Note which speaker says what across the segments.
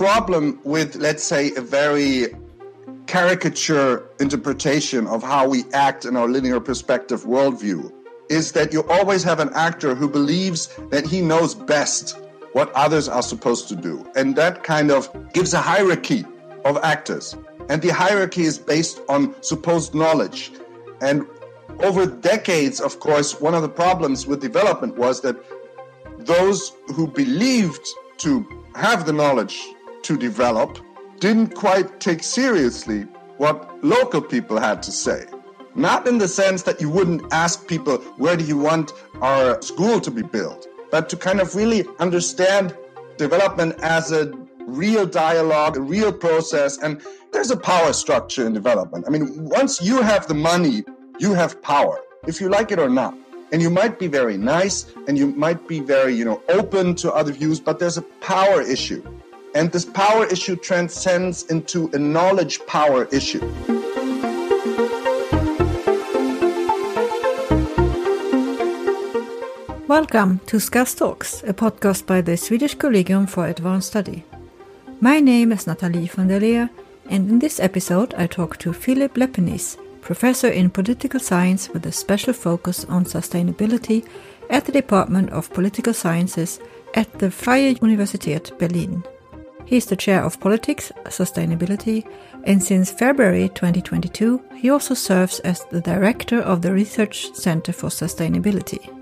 Speaker 1: problem with, let's say, a very caricature interpretation of how we act in our linear perspective worldview is that you always have an actor who believes that he knows best what others are supposed to do. And that kind of gives a hierarchy of actors. And the hierarchy is based on supposed knowledge. And over decades, of course, one of the problems with development was that those who believed to have the knowledge to develop didn't quite take seriously what local people had to say. Not in the sense that you wouldn't ask people, where do you want our school to be built? But to kind of really understand development as a real dialogue, a real process. And there's a power structure in development. I mean, once you have the money, you have power, if you like it or not. And you might be very nice and you might be very, you know, open to other views, but there's a power issue. And this power issue transcends into a knowledge power issue.
Speaker 2: Welcome to SCAS Talks, a podcast by the Swedish Collegium for Advanced Study. My name is Nathalie van der Leer, and in this episode I talk to Philipp Lepenies, professor in political science with a special focus on sustainability at the Department of Political Sciences at the Freie Universität Berlin. He is the chair of politics, sustainability, and since February 2022, he also serves as the director of the Research Center for Sustainability.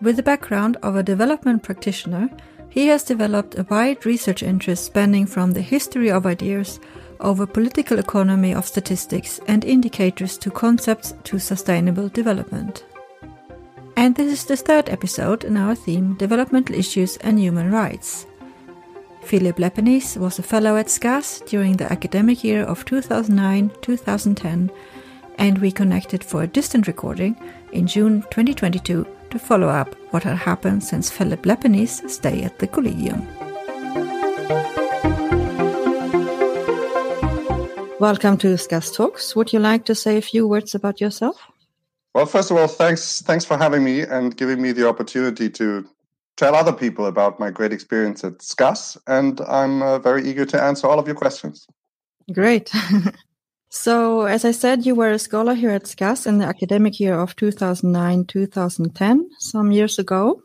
Speaker 2: With the background of a development practitioner, he has developed a wide research interest spanning from the history of ideas over political economy of statistics and indicators to concepts to sustainable development. And this is the third episode in our theme Developmental Issues and Human Rights. Philipp Lepenies was a fellow at SCAS during the academic year of 2009 2010, and we connected for a distant recording in June 2022 to follow up what had happened since Philipp Lepenies' stay at the Collegium. Welcome to SCAS Talks. Would you like to say a few words about yourself?
Speaker 1: Well, first of all, thanks thanks for having me and giving me the opportunity to tell other people about my great experience at SCAS, and I'm uh, very eager to answer all of your questions.
Speaker 2: Great. So, as I said, you were a scholar here at SCAS in the academic year of 2009 2010, some years ago.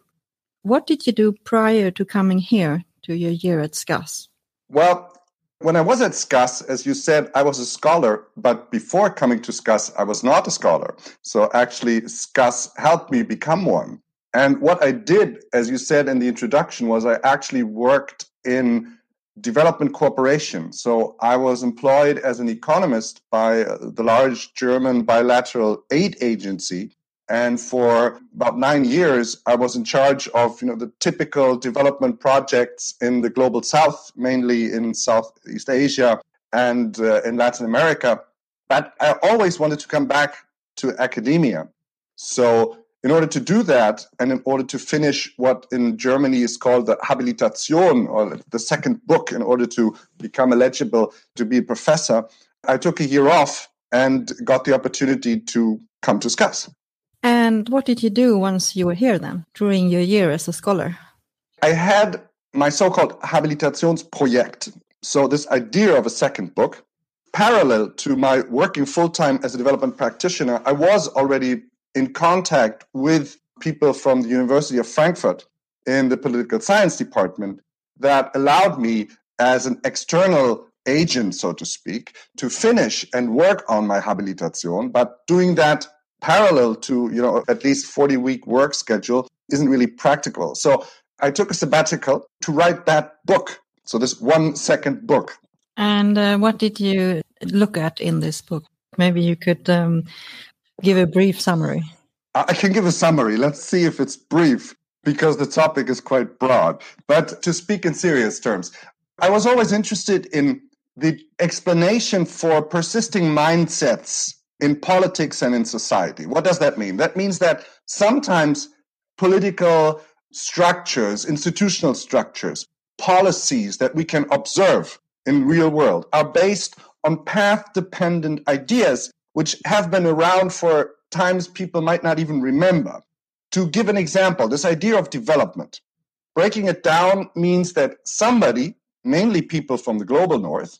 Speaker 2: What did you do prior to coming here to your year at SCAS?
Speaker 1: Well, when I was at SCAS, as you said, I was a scholar, but before coming to SCAS, I was not a scholar. So, actually, SCAS helped me become one. And what I did, as you said in the introduction, was I actually worked in development cooperation. So I was employed as an economist by uh, the large German bilateral aid agency. And for about nine years, I was in charge of you know the typical development projects in the global south, mainly in Southeast Asia and uh, in Latin America. But I always wanted to come back to academia. So in order to do that, and in order to finish what in Germany is called the Habilitation, or the second book, in order to become eligible to be a professor, I took a year off and got the opportunity to come to SCAS.
Speaker 2: And what did you do once you were here then, during your year as a scholar?
Speaker 1: I had my so called Habilitationsprojekt, so this idea of a second book. Parallel to my working full time as a development practitioner, I was already in contact with people from the University of Frankfurt in the political science department that allowed me as an external agent, so to speak, to finish and work on my habilitation. But doing that parallel to, you know, at least 40 week work schedule isn't really practical. So I took a sabbatical to write that book. So this one second book.
Speaker 2: And uh, what did you look at in this book? Maybe you could um, give a brief summary.
Speaker 1: I can give a summary. Let's see if it's brief because the topic is quite broad. But to speak in serious terms, I was always interested in the explanation for persisting mindsets in politics and in society. What does that mean? That means that sometimes political structures, institutional structures, policies that we can observe in real world are based on path dependent ideas which have been around for times people might not even remember. To give an example, this idea of development, breaking it down means that somebody mainly people from the global north,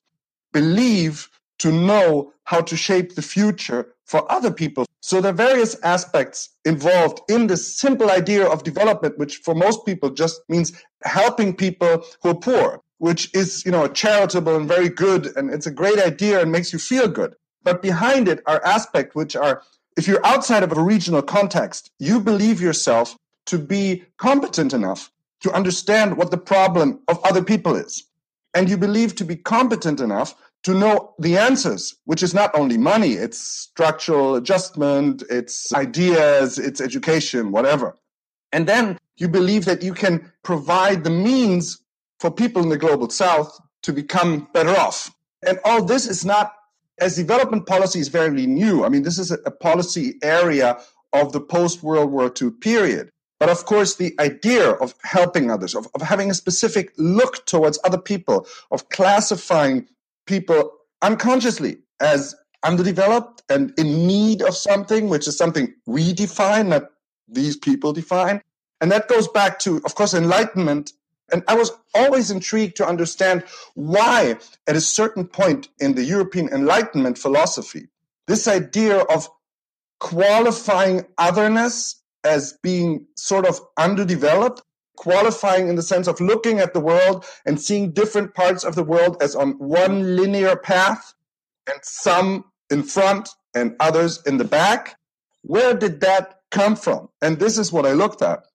Speaker 1: believe to know how to shape the future for other people. So there are various aspects involved in this simple idea of development, which for most people just means helping people who are poor, which is, you know, charitable and very good. And it's a great idea and makes you feel good. But behind it are aspects which are, if you're outside of a regional context, you believe yourself to be competent enough to understand what the problem of other people is. And you believe to be competent enough to know the answers, which is not only money, it's structural adjustment, it's ideas, it's education, whatever. And then you believe that you can provide the means for people in the global south to become better off. And all this is not, as development policy is very new. I mean, this is a, policy area of the post World War II period. But of course, the idea of helping others, of, of having a specific look towards other people, of classifying people unconsciously as underdeveloped and in need of something, which is something we define, not these people define. And that goes back to, of course, enlightenment. And I was always intrigued to understand why, at a certain point in the European Enlightenment philosophy, this idea of qualifying otherness as being sort of underdeveloped qualifying in the sense of looking at the world and seeing different parts of the world as on one linear path and some in front and others in the back. Where did that come from? And this is what I looked at.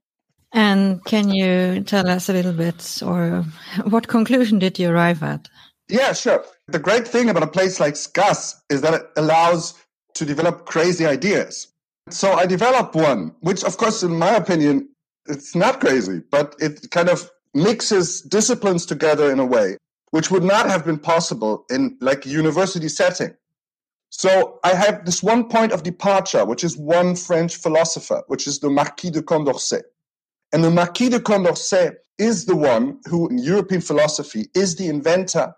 Speaker 2: And can you tell us a little bit, or what conclusion did you arrive at?
Speaker 1: Yeah, sure. The great thing about a place like SCAS is that it allows to develop crazy ideas. So I developed one, which, of course, in my opinion, it's not crazy, but it kind of mixes disciplines together in a way which would not have been possible in like university setting. So I have this one point of departure, which is one French philosopher, which is the Marquis de Condorcet. And the Marquis de Condorcet is the one who, in European philosophy, is the inventor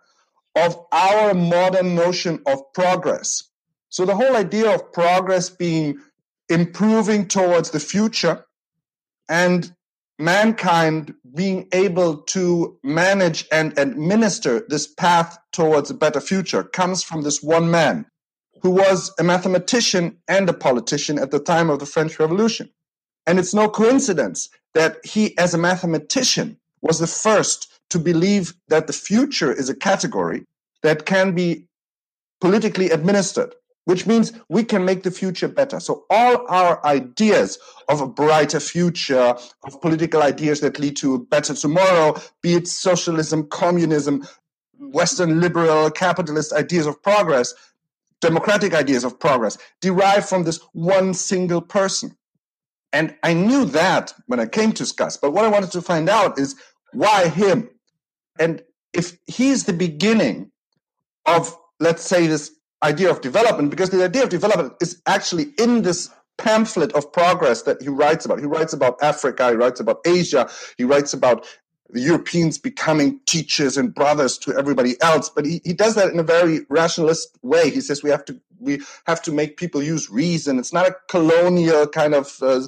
Speaker 1: of our modern notion of progress. So the whole idea of progress being improving towards the future and mankind being able to manage and administer this path towards a better future comes from this one man who was a mathematician and a politician at the time of the French Revolution. And it's no coincidence that he, as a mathematician, was the first to believe that the future is a category that can be politically administered which means we can make the future better. So all our ideas of a brighter future, of political ideas that lead to a better tomorrow, be it socialism, communism, Western liberal capitalist ideas of progress, democratic ideas of progress, derive from this one single person. And I knew that when I came to SCAS, but what I wanted to find out is why him? And if he's the beginning of, let's say, this idea of development because the idea of development is actually in this pamphlet of progress that he writes about. He writes about Africa, he writes about Asia, he writes about the Europeans becoming teachers and brothers to everybody else. But he, he does that in a very rationalist way. He says we have to we have to make people use reason. It's not a colonial kind of uh,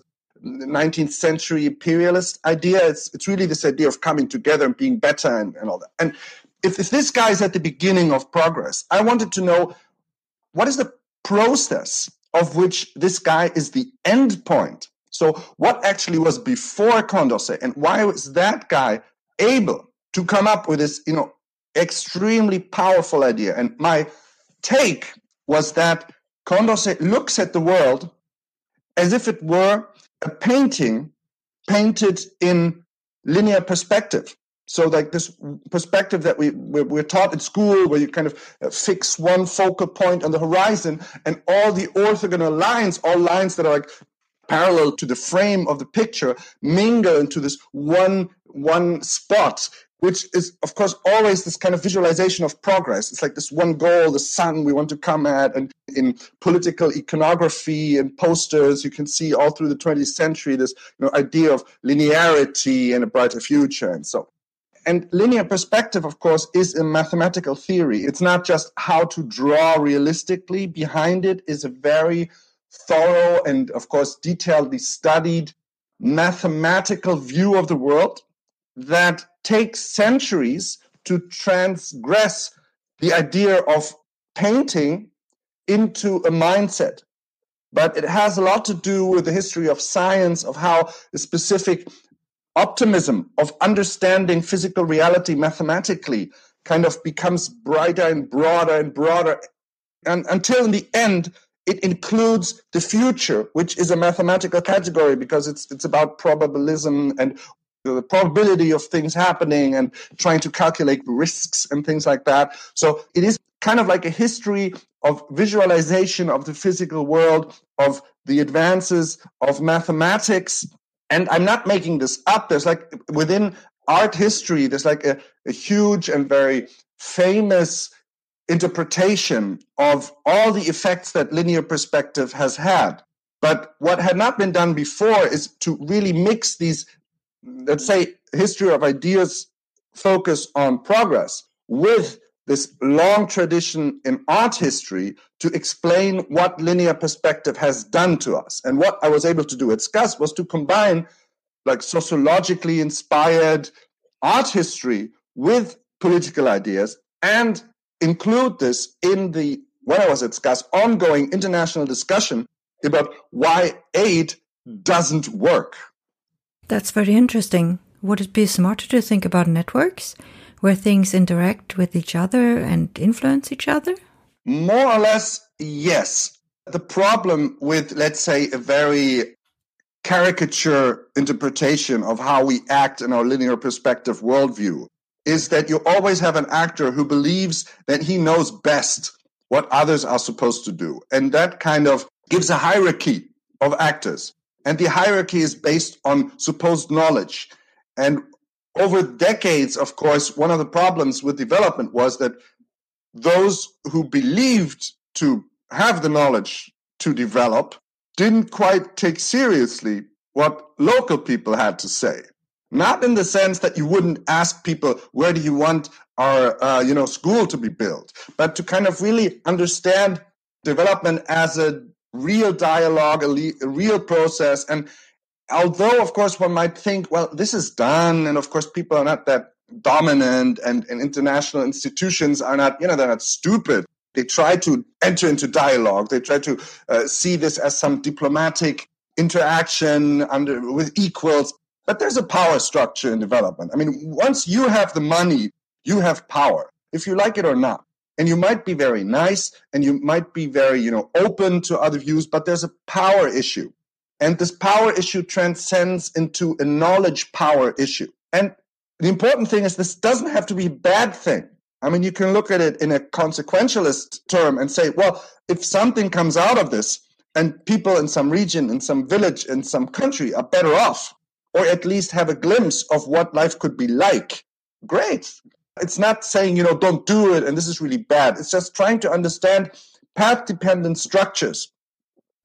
Speaker 1: 19th century imperialist idea. It's it's really this idea of coming together and being better and, and all that. And if, if this guy is at the beginning of progress, I wanted to know what is the process of which this guy is the end point? So, what actually was before Condorcet, and why was that guy able to come up with this, you know, extremely powerful idea? And my take was that Condorcet looks at the world as if it were a painting painted in linear perspective. So, like this perspective that we we're, taught at school, where you kind of uh, fix one focal point on the horizon, and all the orthogonal lines, all lines that are like parallel to the frame of the picture, mingle into this one one spot, which is of course always this kind of visualization of progress. It's like this one goal, the sun we want to come at, and in political iconography and posters, you can see all through the 20th century this you know, idea of linearity and a brighter future, and so and linear perspective, of course, is a mathematical theory. It's not just how to draw realistically. Behind it is a very thorough and, of course, detailedly studied mathematical view of the world that takes centuries to transgress the idea of painting into a mindset. But it has a lot to do with the history of science, of how a specific optimism of understanding physical reality mathematically kind of becomes brighter and broader and broader and until in the end it includes the future which is a mathematical category because it's it's about probabilism and the probability of things happening and trying to calculate risks and things like that. So it is kind of like a history of visualization of the physical world of the advances of mathematics. And i'm not making this up. There's like within art history there's like a, a huge and very famous interpretation of all the effects that linear perspective has had. But what had not been done before is to really mix these let's say history of ideas focus on progress with this long tradition in art history to explain what linear perspective has done to us. And what I was able to do at SCAS was to combine like sociologically inspired art history with political ideas and include this in the when I was at SCAS ongoing international discussion about why aid doesn't work.
Speaker 2: That's very interesting. Would it be smarter to think about networks? where things interact with each other and influence each other?
Speaker 1: More or less, yes. The problem with, let's say, a very caricature interpretation of how we act in our linear perspective worldview is that you always have an actor who believes that he knows best what others are supposed to do. And that kind of gives a hierarchy of actors. And the hierarchy is based on supposed knowledge. And over decades, of course, one of the problems with development was that those who believed to have the knowledge to develop didn't quite take seriously what local people had to say. Not in the sense that you wouldn't ask people, where do you want our uh, you know, school to be built, but to kind of really understand development as a real dialogue, a, le- a real process, and although of course one might think well this is done and of course people are not that dominant and, and international institutions are not you know they're not stupid. They try to enter into dialogue. They try to uh, see this as some diplomatic interaction under with equals. But there's a power structure in development. I mean once you have the money you have power if you like it or not and you might be very nice and you might be very you know open to other views but there's a power issue and this power issue transcends into a knowledge power issue. And the important thing is this doesn't have to be a bad thing. I mean, you can look at it in a consequentialist term and say, well, if something comes out of this and people in some region, in some village, in some country are better off, or at least have a glimpse of what life could be like, great. It's not saying, you know, don't do it and this is really bad. It's just trying to understand path dependent structures.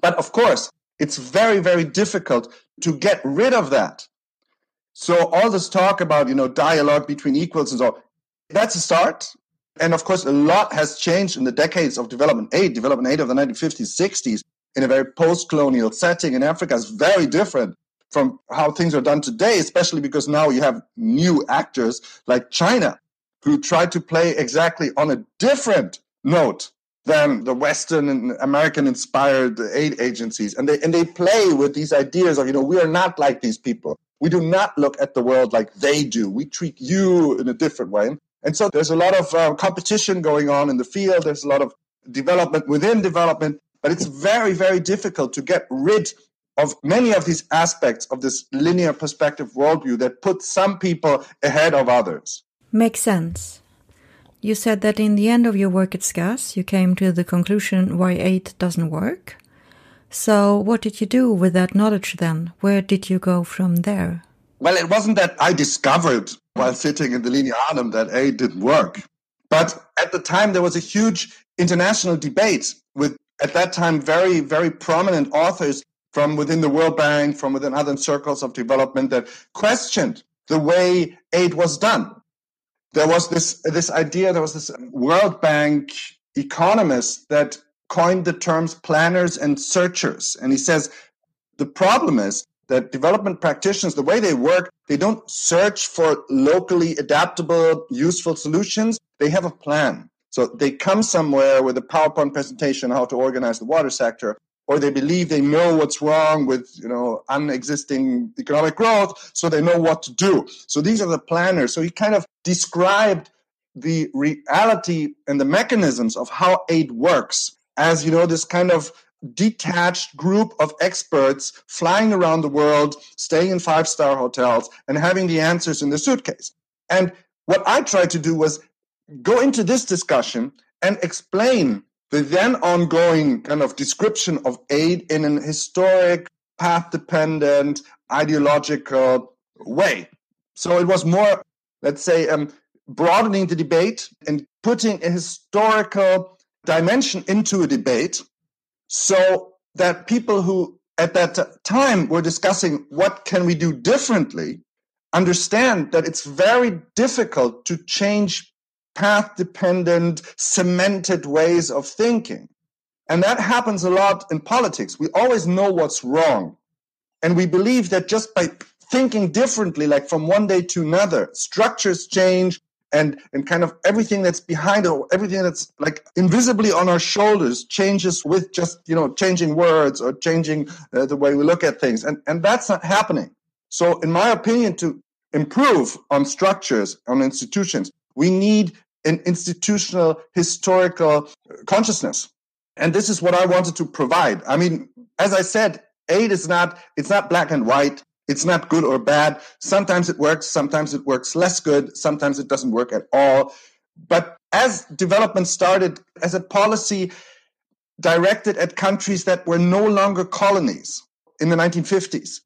Speaker 1: But of course, it's very, very difficult to get rid of that. So all this talk about, you know, dialogue between equals and so, that's a start. And of course, a lot has changed in the decades of development aid. Development aid of the 1950s, 60s, in a very post-colonial setting in Africa is very different from how things are done today, especially because now you have new actors like China who try to play exactly on a different note than the Western and American inspired aid agencies. And they, and they play with these ideas of, you know, we are not like these people. We do not look at the world like they do. We treat you in a different way. And so there's a lot of uh, competition going on in the field. There's a lot of development within development, but it's very, very difficult to get rid of many of these aspects of this linear perspective worldview that puts some people ahead of others.
Speaker 2: Makes sense. You said that in the end of your work at SCAS, you came to the conclusion why aid doesn't work. So, what did you do with that knowledge then? Where did you go from there?
Speaker 1: Well, it wasn't that I discovered while sitting in the Linea Arnhem that aid didn't work. But at the time, there was a huge international debate with, at that time, very, very prominent authors from within the World Bank, from within other circles of development that questioned the way aid was done there was this this idea there was this world bank economist that coined the terms planners and searchers and he says the problem is that development practitioners, the way they work, they don't search for locally adaptable, useful solutions. They have a plan. So they come somewhere with a PowerPoint presentation on how to organize the water sector, or they believe they know what's wrong with you know unexisting economic growth, so they know what to do. So these are the planners. So he kind of described the reality and the mechanisms of how aid works as you know this kind of detached group of experts flying around the world, staying in five star hotels, and having the answers in the suitcase. And what I tried to do was go into this discussion and explain the then ongoing kind of description of aid in an historic, path dependent, ideological way. So it was more, let's say, um, broadening the debate and putting a historical dimension into a debate so that people who at that time were discussing what can we do differently understand that it's very difficult to change path dependent cemented ways of thinking. And that happens a lot in politics. We always know what's wrong. And we believe that just by thinking differently like from one day to another structures change and and kind of everything that's behind it everything that's like invisibly on our shoulders changes with just you know changing words or changing uh, the way we look at things. And and that's not happening. So in my opinion to improve on structures on institutions we need an institutional historical uh, consciousness and this is what i wanted to provide i mean as i said aid is not it's not black and white it's not good or bad. Sometimes it works, sometimes it works less good, sometimes it doesn't work at all. But as development started as a policy directed at countries that were no longer colonies in the 1950s.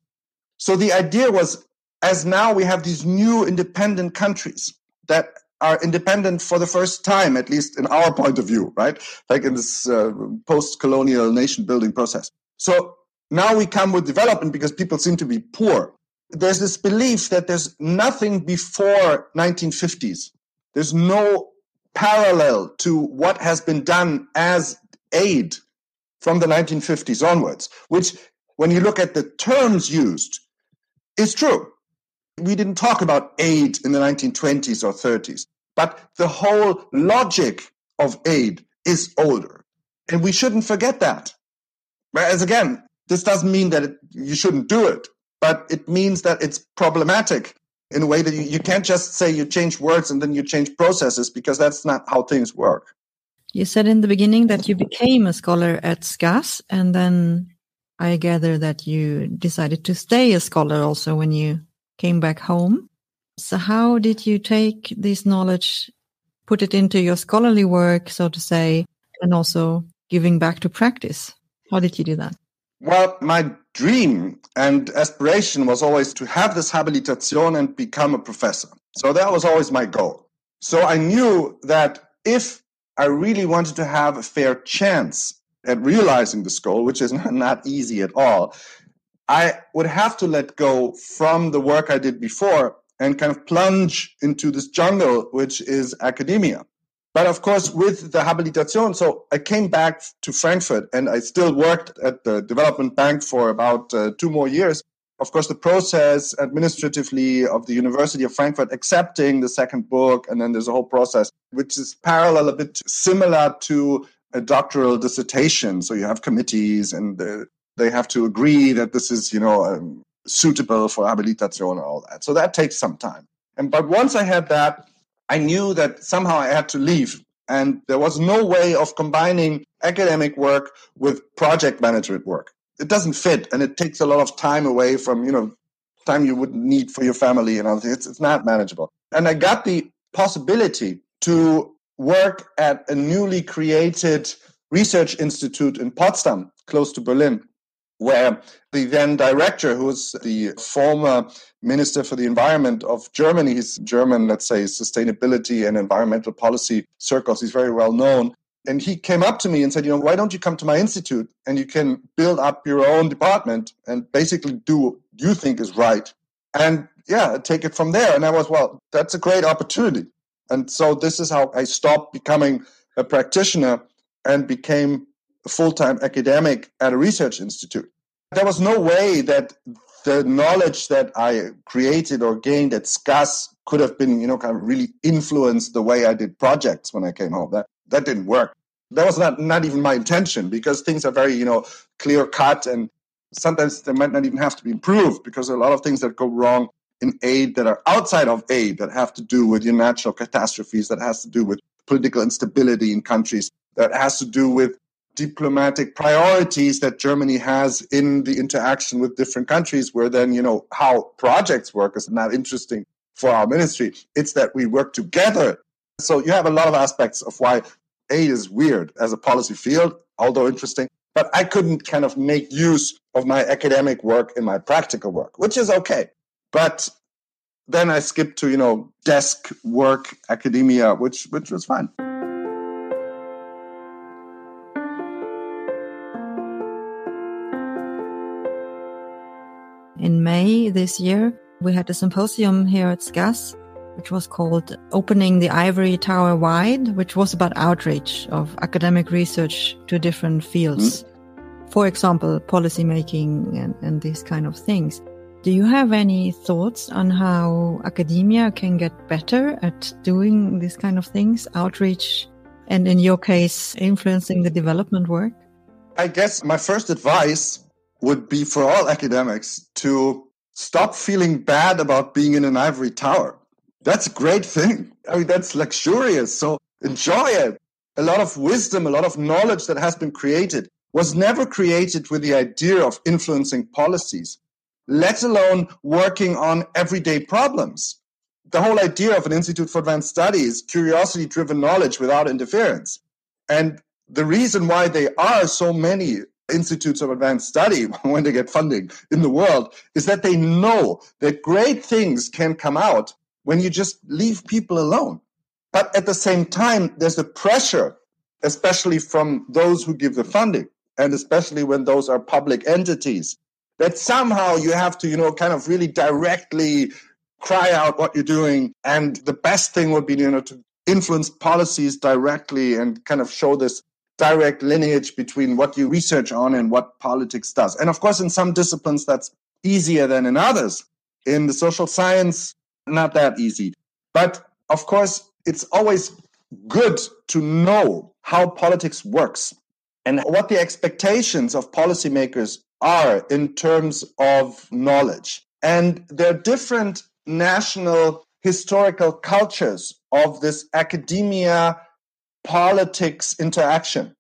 Speaker 1: So the idea was as now we have these new independent countries that are independent for the first time, at least in our point of view, right? Like in this uh, post colonial nation building process. So now we come with development because people seem to be poor. There's this belief that there's nothing before 1950s. There's no parallel to what has been done as aid from the 1950s onwards, which when you look at the terms used is true. We didn't talk about aid in the 1920s or 30s, but the whole logic of aid is older. And we shouldn't forget that. Whereas again, this doesn't mean that it, you shouldn't do it, but it means that it's problematic in a way that you, you can't just say you change words and then you change processes because that's not how things work.
Speaker 2: You said in the beginning that you became a scholar at SCAS, and then I gather that you decided to stay a scholar also when you came back home. So, how did you take this knowledge, put it into your scholarly work, so to say, and also giving back to practice? How did you do that?
Speaker 1: Well, my dream and aspiration was always to have this habilitation and become a professor. So that was always my goal. So I knew that if I really wanted to have a fair chance at realizing this goal, which is not easy at all, I would have to let go from the work I did before and kind of plunge into this jungle, which is academia. But of course, with the habilitation, so I came back to Frankfurt and I still worked at the development bank for about uh, two more years. Of course, the process administratively of the University of Frankfurt accepting the second book, and then there's a whole process which is parallel, a bit similar to a doctoral dissertation. So you have committees and uh, they have to agree that this is, you know, um, suitable for habilitation and all that. So that takes some time. And but once I had that, I knew that somehow I had to leave. And there was no way of combining academic work with project management work. It doesn't fit and it takes a lot of time away from, you know, time you would need for your family and other It's, it's not manageable. And I got the possibility to work at a newly created research institute in Potsdam, close to Berlin, where the then director, who was the former minister for the environment of Germany, he's German, let's say, sustainability and environmental policy circles, he's very well known. And he came up to me and said, you know, why don't you come to my institute and you can build up your own department and basically do what you think is right. And yeah, take it from there. And I was, well, that's a great opportunity. And so this is how I stopped becoming a practitioner and became full time academic at a research institute there was no way that the knowledge that I created or gained at SCAS could have been, you know, kind of really influenced the way I did projects when I came home. That that didn't work. That was not not even my intention because things are very, you know, clear cut and sometimes they might not even have to be improved because there are a lot of things that go wrong in aid that are outside of aid that have to do with your natural catastrophes, that has to do with political instability in countries, that has to do with diplomatic priorities that Germany has in the interaction with different countries, where then, you know, how projects work is not interesting for our ministry. It's that we work together. So you have a lot of aspects of why aid is weird as a policy field, although interesting. But I couldn't kind of make use of my academic work in my practical work, which is okay. But then I skipped to, you know, desk work, academia, which which was fine.
Speaker 2: May this year, we had a symposium here at SCAS, which was called Opening the Ivory Tower Wide, which was about outreach of academic research to different fields. Mm. For example, policymaking and, and these kind of things. Do you have any thoughts on how academia can get better at doing these kind of things, outreach, and in your case, influencing the development work?
Speaker 1: I guess my first advice would be for all academics to stop feeling bad about being in an ivory tower. That's a great thing. I mean, that's luxurious. So enjoy it. A lot of wisdom, a lot of knowledge that has been created was never created with the idea of influencing policies, let alone working on everyday problems. The whole idea of an Institute for Advanced Studies, curiosity driven knowledge without interference. And the reason why there are so many institutes of advanced study when they get funding in the world is that they know that great things can come out when you just leave people alone. But at the same time, there's a pressure, especially from those who give the funding, and especially when those are public entities, that somehow you have to, you know, kind of really directly cry out what you're doing. And the best thing would be, you know, to influence policies directly and kind of show this direct lineage between what you research on and what politics does. And of course, in some disciplines, that's easier than in others. In the social science, not that easy. But of course, it's always good to know how politics works and what the expectations of policymakers are in terms of knowledge. And there are different national historical cultures of this academia politics interaction.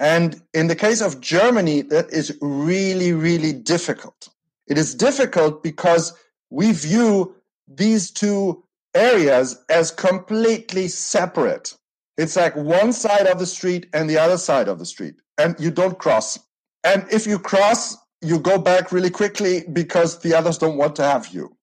Speaker 1: And in the case of Germany, that is really, really difficult. It is difficult because we view these two areas as completely separate. It's like one side of the street and the other side of the street, and you don't cross. And if you cross, you go back really quickly because the others don't want to have you.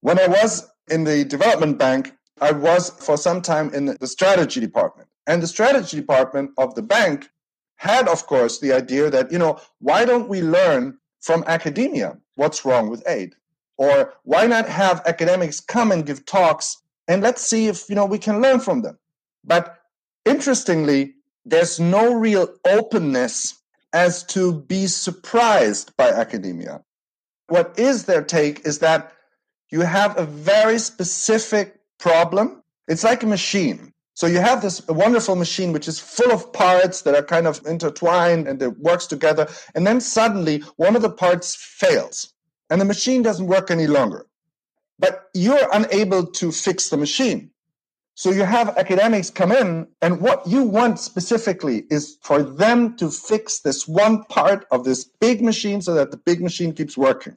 Speaker 1: When I was in the development bank, I was for some time in the strategy department. And the strategy department of the bank had, of course, the idea that, you know, why don't we learn from academia what's wrong with aid? Or why not have academics come and give talks and let's see if, you know, we can learn from them. But interestingly, there's no real openness as to be surprised by academia. What is their take is that you have a very specific problem. It's like a machine. So you have this wonderful machine which is full of parts that are kind of intertwined and it works together. And then suddenly one of the parts fails and the machine doesn't work any longer. But you're unable to fix the machine. So you have academics come in, and what you want specifically is for them to fix this one part of this big machine so that the big machine keeps working.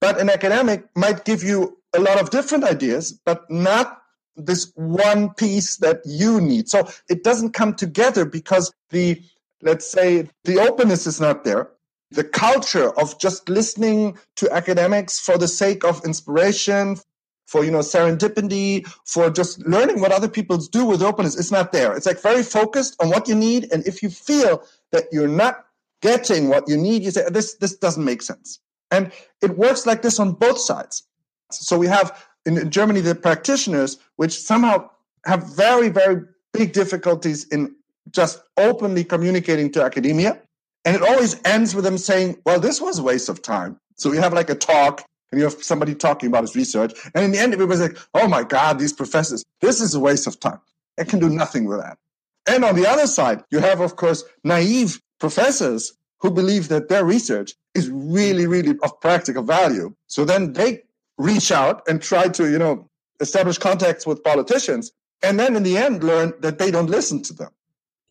Speaker 1: But an academic might give you a lot of different ideas, but not this one piece that you need. So it doesn't come together because the, let's say, the openness is not there. The culture of just listening to academics for the sake of inspiration, for you know serendipity, for just learning what other people do with openness, is not there. It's like very focused on what you need, and if you feel that you're not getting what you need, you say this this doesn't make sense. And it works like this on both sides. So we have in Germany, the practitioners, which somehow have very, very big difficulties in just openly communicating to academia. And it always ends with them saying, well, this was a waste of time. So we have like a talk and you have somebody talking about his research. And in the end, everybody's like, oh my God, these professors, this is a waste of time. I can do nothing with that. And on the other side, you have, of course, naive professors who believe that their research is really, really of practical value. So then they reach out and try to, you know, establish contacts with politicians. And then in the end, learn that they don't listen to them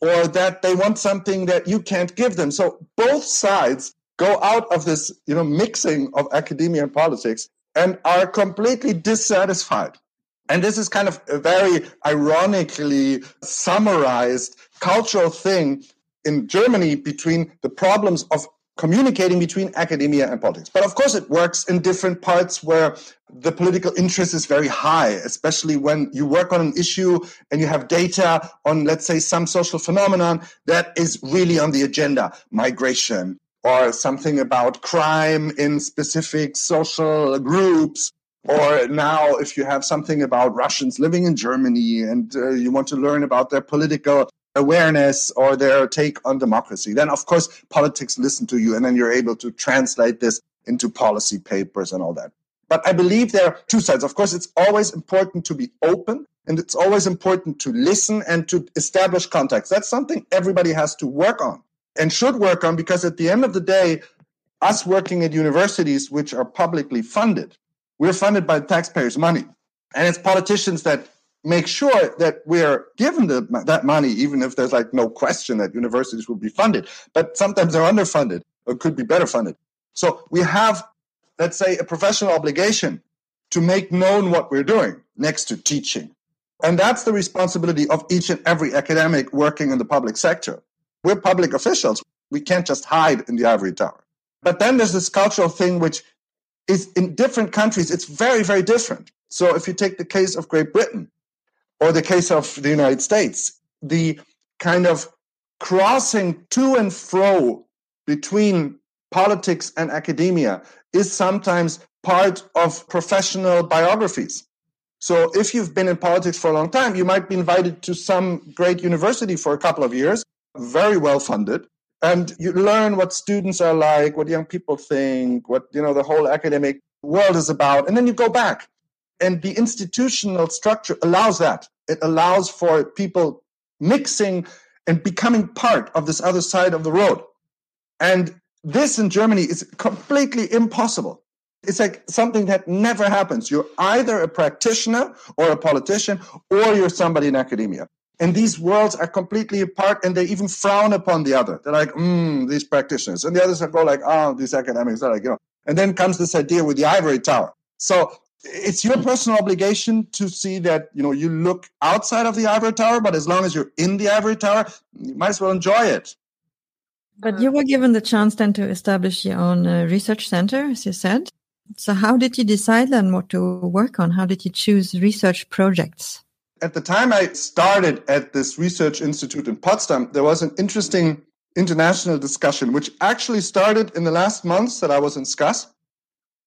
Speaker 1: or that they want something that you can't give them. So both sides go out of this, you know, mixing of academia and politics and are completely dissatisfied. And this is kind of a very ironically summarized cultural thing in Germany between the problems of communicating between academia and politics. But of course, it works in different parts where the political interest is very high, especially when you work on an issue and you have data on, let's say, some social phenomenon that is really on the agenda migration or something about crime in specific social groups. Or now, if you have something about Russians living in Germany and uh, you want to learn about their political awareness or their take on democracy. Then, of course, politics listen to you, and then you're able to translate this into policy papers and all that. But I believe there are two sides. Of course, it's always important to be open and it's always important to listen and to establish contacts. That's something everybody has to work on and should work on because at the end of the day, us working at universities, which are publicly funded, we're funded by taxpayers' money. And it's politicians that make sure that we're given the, that money, even if there's like no question that universities will be funded. But sometimes they're underfunded or could be better funded. So we have, let's say, a professional obligation to make known what we're doing next to teaching. And that's the responsibility of each and every academic working in the public sector. We're public officials. We can't just hide in the ivory tower. But then there's this cultural thing which is in different countries, it's very, very different. So if you take the case of Great Britain, or the case of the United States, the kind of crossing to and fro between politics and academia is sometimes part of professional biographies. So if you've been in politics for a long time, you might be invited to some great university for a couple of years, very well funded, and you learn what students are like, what young people think, what you know the whole academic world is about, and then you go back and the institutional structure allows that. It allows for people mixing and becoming part of this other side of the road. And this in Germany is completely impossible. It's like something that never happens. You're either a practitioner or a politician, or you're somebody in academia. And these worlds are completely apart and they even frown upon the other. They're like, mm, these practitioners. And the others go like, oh, these academics are like, you know. And then comes this idea with the ivory tower. So it's your personal obligation to see that you know you look outside of the ivory tower but as long as you're in the ivory tower you might as well enjoy it.
Speaker 2: But you were given the chance then to establish your own uh, research center as you said. So how did you decide then what to work on? How did you choose research projects?
Speaker 1: At the time i started at this research institute in potsdam there was an interesting international discussion which actually started in the last months that i was in SCAS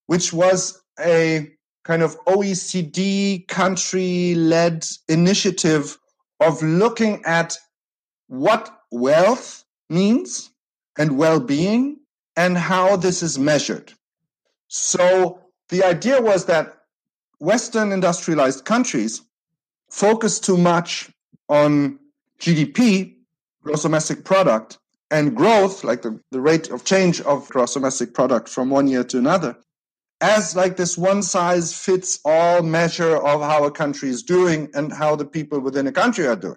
Speaker 1: which was a kind of OECD country led initiative of looking at what wealth means and well being and how this is measured. So the idea was that Western industrialized countries focus too much on GDP, gross domestic product, and growth, like the, the rate of change of gross domestic product from one year to another, as like this one size fits all measure of how a country is doing and how the people within a country are doing.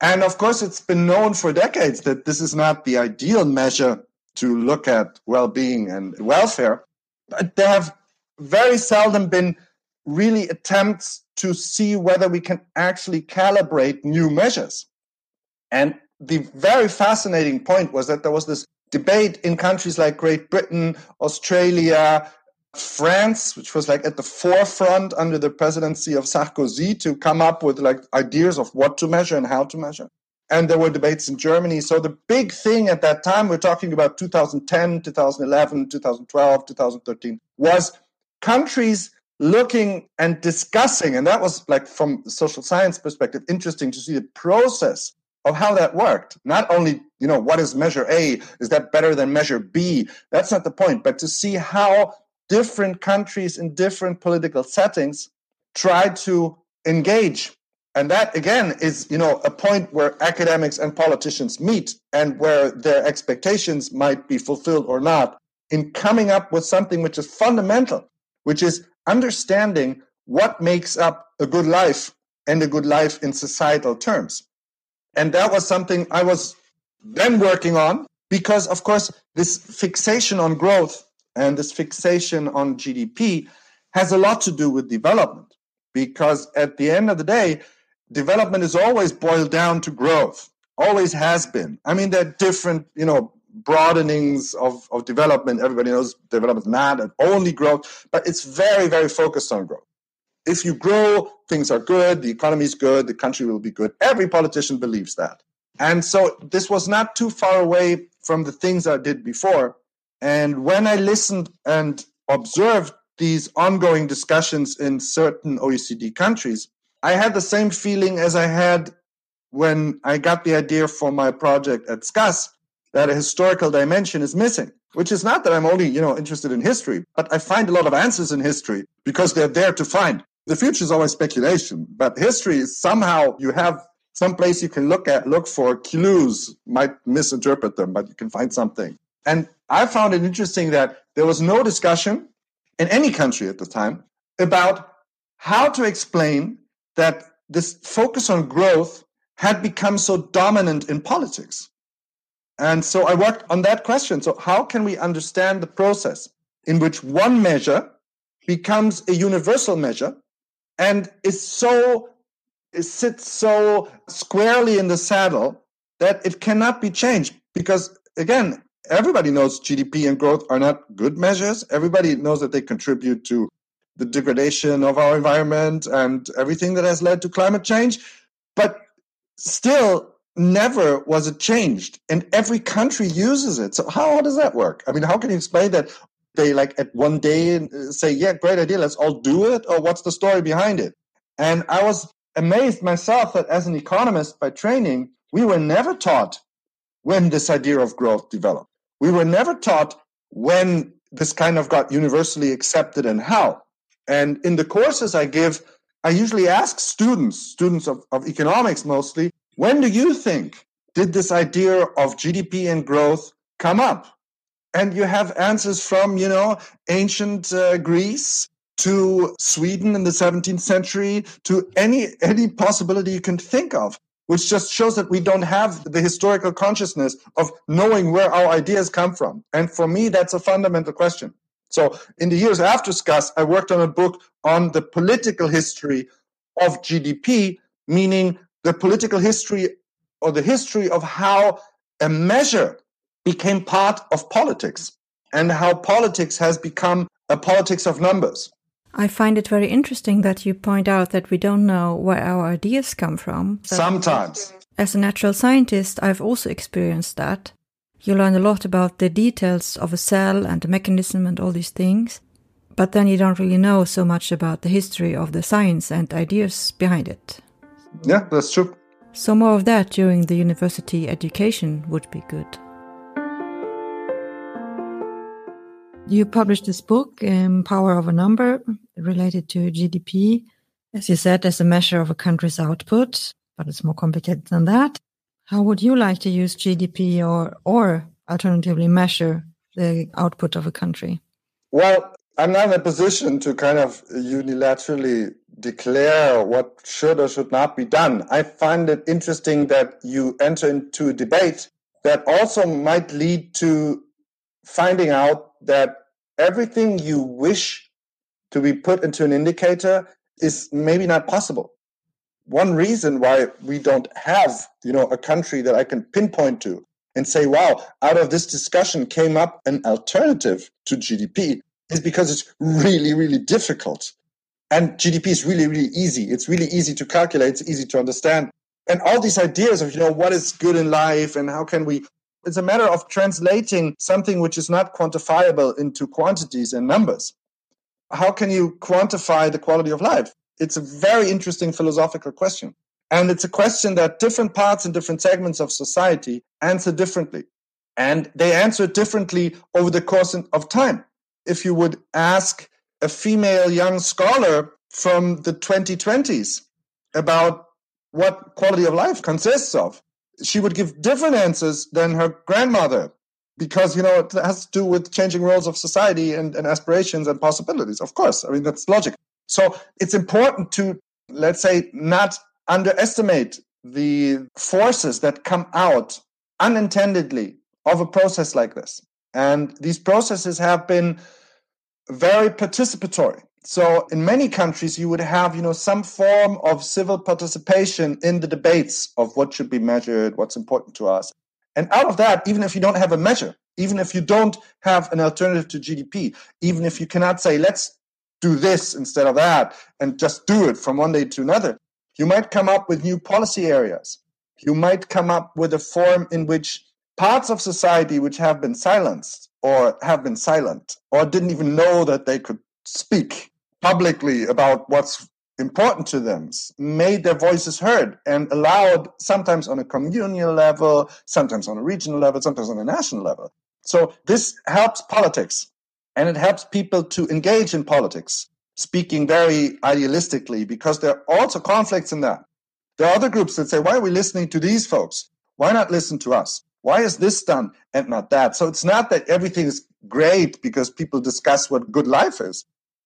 Speaker 1: And of course, it's been known for decades that this is not the ideal measure to look at well being and welfare. But there have very seldom been really attempts to see whether we can actually calibrate new measures. And the very fascinating point was that there was this debate in countries like Great Britain, Australia, France, which was like at the forefront under the presidency of Sarkozy to come up with like ideas of what to measure and how to measure. And there were debates in Germany. So the big thing at that time, we're talking about 2010, 2011, 2012, 2013, was countries looking and discussing. And that was like from social science perspective, interesting to see the process of how that worked. Not only, you know, what is measure A? Is that better than measure B? That's not the point, but to see how different countries in different political settings try to engage. And that again is, you know, a point where academics and politicians meet and where their expectations might be fulfilled or not in coming up with something which is fundamental, which is understanding what makes up a good life and a good life in societal terms. And that was something I was then working on because, of course, this fixation on growth and this fixation on GDP has a lot to do with development. Because at the end of the day, development is always boiled down to growth, always has been. I mean, there are different, you know, broadenings of, of development. Everybody knows development is not only growth, but it's very, very focused on growth. If you grow, things are good, the economy is good, the country will be good. Every politician believes that. And so this was not too far away from the things I did before. And when I listened and observed these ongoing discussions in certain OECD countries, I had the same feeling as I had when I got the idea for my project at SCAS that a historical dimension is missing which is not that i'm only you know interested in history but i find a lot of answers in history because they're there to find the future is always speculation but history is somehow you have some place you can look at look for clues. Might misinterpret them but you can find something. And i found it interesting that there was no discussion in any country at the time about how to explain that this focus on growth had become so dominant in politics. And so I worked on that question. So, how can we understand the process in which one measure becomes a universal measure and is so it sits so squarely in the saddle that it cannot be changed? Because again, everybody knows GDP and growth are not good measures. Everybody knows that they contribute to the degradation of our environment and everything that has led to climate change. But still, never was it changed and every country uses it so how, how does that work i mean how can you explain that they like at one day uh, say yeah great idea let's all do it or what's the story behind it? And i was amazed myself that as an economist by training we were never taught when this idea of growth developed. We were never taught when this kind of got universally accepted and how. And in the courses i give i usually ask students students of, of economics mostly when do you think did this idea of GDP and growth come up? And you have answers from, you know, ancient uh, Greece to Sweden in the 17th century to any any possibility you can think of, which just shows that we don't have the historical consciousness of knowing where our ideas come from. And for me, that's a fundamental question. So in the years after SCAS, I worked on a book on the political history of GDP, meaning the political history or the history of how a measure became part of politics and how politics has become a politics of numbers.
Speaker 2: I find it very interesting that you point out that we don't know where our ideas come from.
Speaker 1: Sometimes.
Speaker 2: As a natural scientist, I've also experienced that. You learn a lot about the details of a cell and the mechanism and all these things, but then you don't really know so much about the history of the science and ideas behind it.
Speaker 1: Yeah, that's true.
Speaker 2: So more of that during the university education would be good. You published this book, um, Power of a Number, related to GDP, as you said, as a measure of a country's output, but it's more complicated than that. How would you like to use GDP or, or alternatively measure the output of a country?
Speaker 1: Well, I'm not in a position to kind of unilaterally declare what should or should not be done. I find it interesting that you enter into a debate that also might lead to finding out that everything you wish to be put into an indicator is maybe not possible. One reason why we don't have, you know, a country that I can pinpoint to and say, wow, out of this discussion came up an alternative to GDP is because it's really, really difficult and GDP is really, really easy. It's really easy to calculate. It's easy to understand. And all these ideas of, you know, what is good in life and how can we, it's a matter of translating something which is not quantifiable into quantities and numbers. How can you quantify the quality of life? It's a very interesting philosophical question. And it's a question that different parts and different segments of society answer differently. And they answer differently over the course of time. If you would ask a female young scholar from the 2020s about what quality of life consists of, she would give different answers than her grandmother because you know it has to do with changing roles of society and, and aspirations and possibilities. Of course. I mean that's logic. So it's important to let's say not underestimate the forces that come out unintendedly of a process like this. And these processes have been very participatory so in many countries you would have you know some form of civil participation in the debates of what should be measured what's important to us and out of that, even if you don't have a measure, even if you don't have an alternative to GDP, even if you cannot say, let's do this instead of that and just do it from one day to another, you might come up with new policy areas. You might come up with a form in which parts of society which have been silenced or have been silent or didn't even know that they could speak publicly about what's important to them, made their voices heard, and allowed sometimes on a communal level, sometimes on a regional level, sometimes on a national level. So this helps politics and it helps people to engage in politics, speaking very idealistically, because there are also conflicts in that. There are other groups that say, why are we listening to these folks? Why not listen to us? Why is this done and not that? So it's not that everything is great because people discuss what good life is.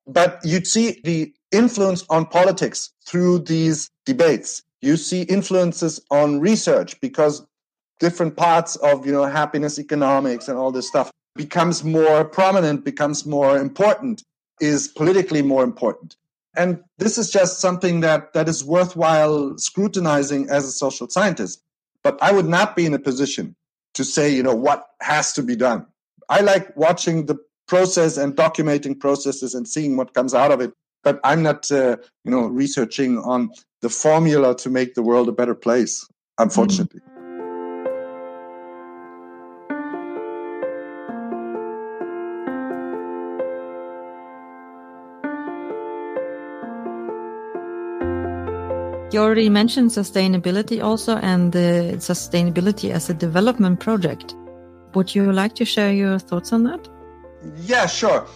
Speaker 1: But you see the influence on politics through these debates. You see influences on research because different parts of you know happiness economics and all this stuff becomes more prominent, becomes more important, is politically more important. And this is just something that, that is worthwhile scrutinizing as a social scientist. But I would not be in a position to say, you know, what has to be done. I like watching the process and documenting processes and seeing what comes out of it. But I'm not, uh, you know, researching on the formula to make the world a better place, unfortunately. Mm.
Speaker 2: You already mentioned sustainability also and the sustainability as a development project. Would you like to share your thoughts on that?
Speaker 1: Yeah, sure.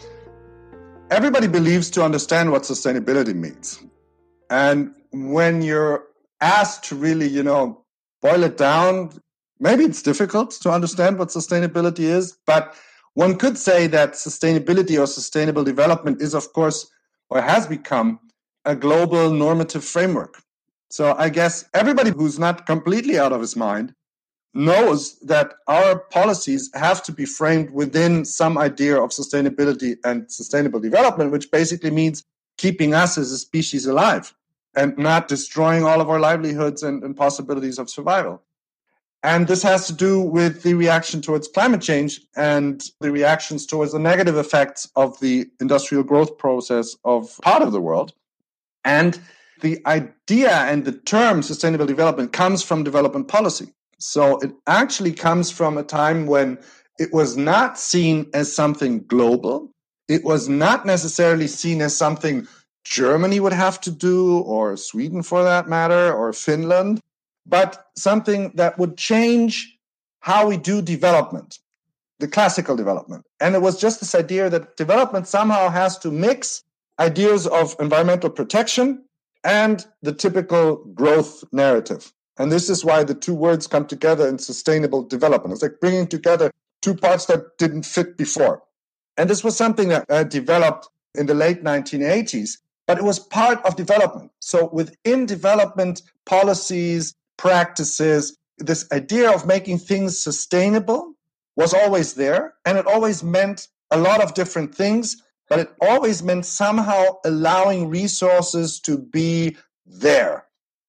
Speaker 1: Everybody believes to understand what sustainability means. And when you're asked to really, you know, boil it down, maybe it's difficult to understand what sustainability is, but one could say that sustainability or sustainable development is, of course, or has become a global normative framework. So I guess everybody who's not completely out of his mind knows that our policies have to be framed within some idea of sustainability and sustainable development, which basically means keeping us as a species alive and not destroying all of our livelihoods and, and possibilities of survival. And this has to do with the reaction towards climate change and the reactions towards the negative effects of the industrial growth process of part of the world. And the idea and the term sustainable development comes from development policy. So it actually comes from a time when it was not seen as something global. It was not necessarily seen as something Germany would have to do, or Sweden for that matter, or Finland, but something that would change how we do development, the classical development. And it was just this idea that development somehow has to mix ideas of environmental protection and the typical growth narrative. And this is why the two words come together in sustainable development. It's like bringing together two parts that didn't fit before. And this was something that uh, developed in the late 1980s, but it was part of development. So within development policies, practices, this idea of making things sustainable was always there. And it always meant a lot of different things, but it always meant somehow allowing resources to be there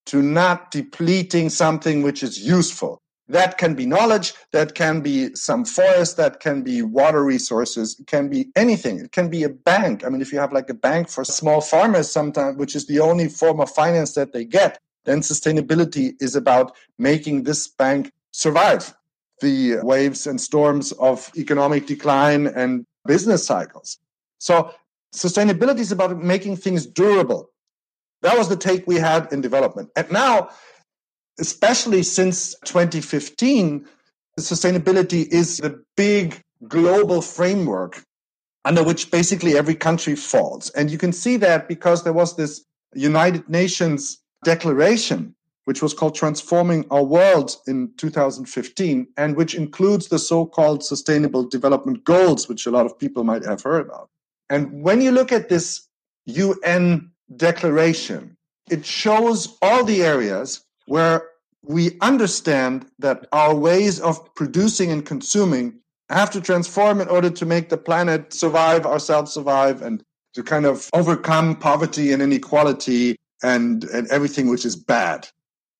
Speaker 1: to not depleting something which is useful. That can be knowledge, that can be some forest, that can be water resources, it can be anything. It can be a bank. I mean, if you have like a bank for small farmers sometimes, which is the only form of finance that they get, then sustainability is about making this bank survive the waves and storms of economic decline and business cycles. So sustainability is about making things durable That was the take we had in development. And now, especially since 2015, sustainability is the big global framework under which basically every country falls. And you can see that because there was this United Nations declaration, which was called Transforming Our World in 2015, and which includes the so called Sustainable Development Goals, which a lot of people might have heard about. And when you look at this UN declaration, it shows all the areas where we understand that our ways of producing and consuming have to transform in order to make the planet survive, ourselves survive, and to kind of overcome poverty and inequality and, and everything which is bad.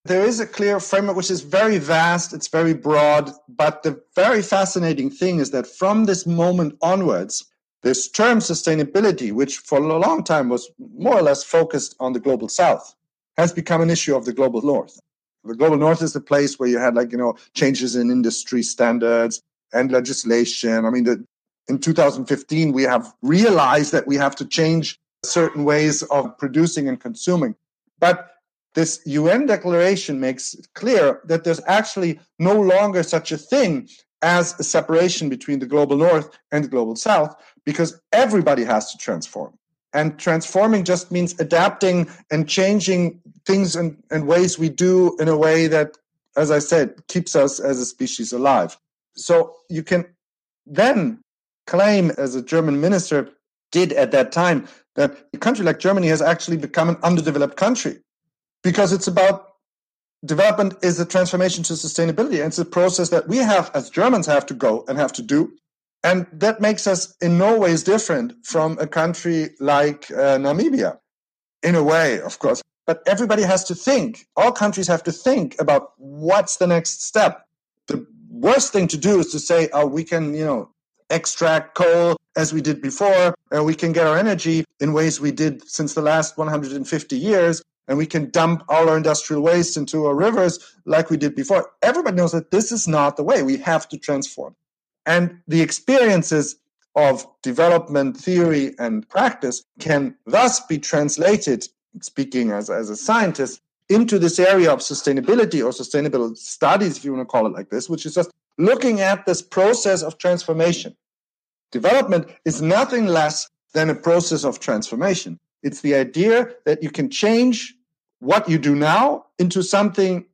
Speaker 1: There is a clear framework which is very vast, it's very broad, but the very fascinating thing is that from this moment onwards, this term sustainability, which for a long time was more or less focused on the global south, has become an issue of the global north. The global north is the place where you had like, you know, changes in industry standards and legislation. I mean, the, in 2015, we have realized that we have to change certain ways of producing and consuming. But this UN declaration makes clear that there's actually no longer such a thing as a separation between the global north and the global south because everybody has to transform. And transforming just means adapting and changing things and, and ways we do in a way that, as I said, keeps us as a species alive. So you can then claim, as a German minister did at that time, that a country like Germany has actually become an underdeveloped country because it's about development is a transformation to sustainability. And it's a process that we have, as Germans, have to go and have to do. And that makes us in no ways different from a country like uh, Namibia, in a way, of course. But everybody has to think, all countries have to think about what's the next step. The worst thing to do is to say, oh, we can, you know, extract coal as we did before, and we can get our energy in ways we did since the last 150 years, and we can dump all our industrial waste into our rivers like we did before. Everybody knows that this is not the way. We have to transform. And the experiences of development theory and practice can thus be translated, speaking as, as a scientist, into this area of sustainability or sustainable studies, if you want to call it like this, which is just looking at this process of transformation. Development is nothing less than a process of transformation. It's the idea that you can change what you do now into something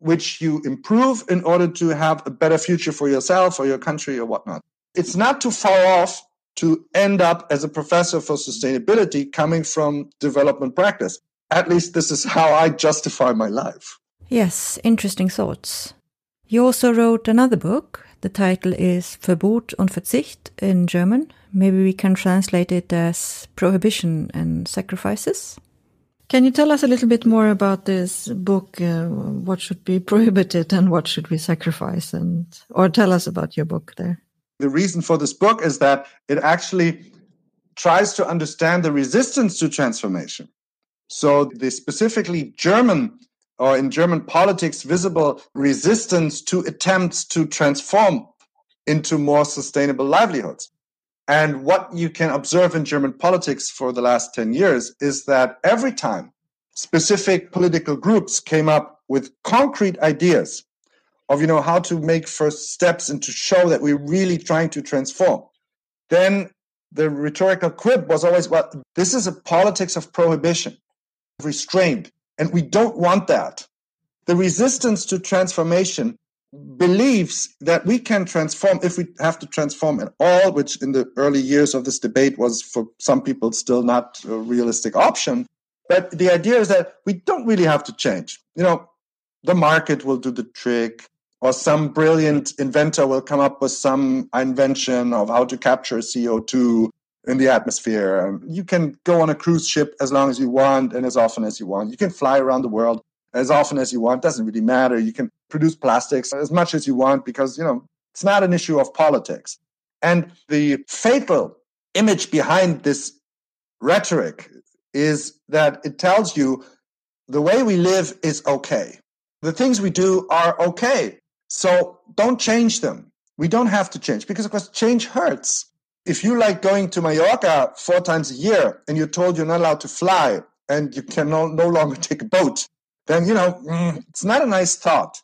Speaker 1: which you improve in order to have a better future for yourself or your country or whatnot. It's not too far off to end up as a professor for sustainability coming from development practice. At least this is how I justify my life.
Speaker 2: Yes, interesting thoughts. You also wrote another book. The title is Verbot und Verzicht in German. Maybe we can translate it as Prohibition and Sacrifices. Can you tell us a little bit more about this book? Uh, what should be prohibited and what should we sacrifice? And or tell us about your book there.
Speaker 1: The reason for this book is that it actually tries to understand the resistance to transformation. So the specifically German or in German politics visible resistance to attempts to transform into more sustainable livelihoods. And what you can observe in German politics for the last 10 years is that every time specific political groups came up with concrete ideas of you know how to make first steps and to show that we're really trying to transform then the rhetorical quip was always well this is a politics of prohibition restrained. And we don't want that. The resistance to transformation believes that we can transform if we have to transform at all, which in the early years of this debate was for some people still not a realistic option. But the idea is that we don't really have to change. You know, the market will do the trick, or some brilliant inventor will come up with some invention of how to capture CO2 in the atmosphere. You can go on a cruise ship as long as you want and as often as you want. You can fly around the world as often as you want. Doesn't really matter. You can produce plastics as much as you want because, you know, it's not an issue of politics. And the fatal image behind this rhetoric is that it tells you the way we live is okay. The things we do are okay. So don't change them. We don't have to change because, of course, change hurts if you like going to Mallorca four times a year and you're told you're not allowed to fly and you can no, no longer take a boat, then, you know, mm, it's not a nice thought.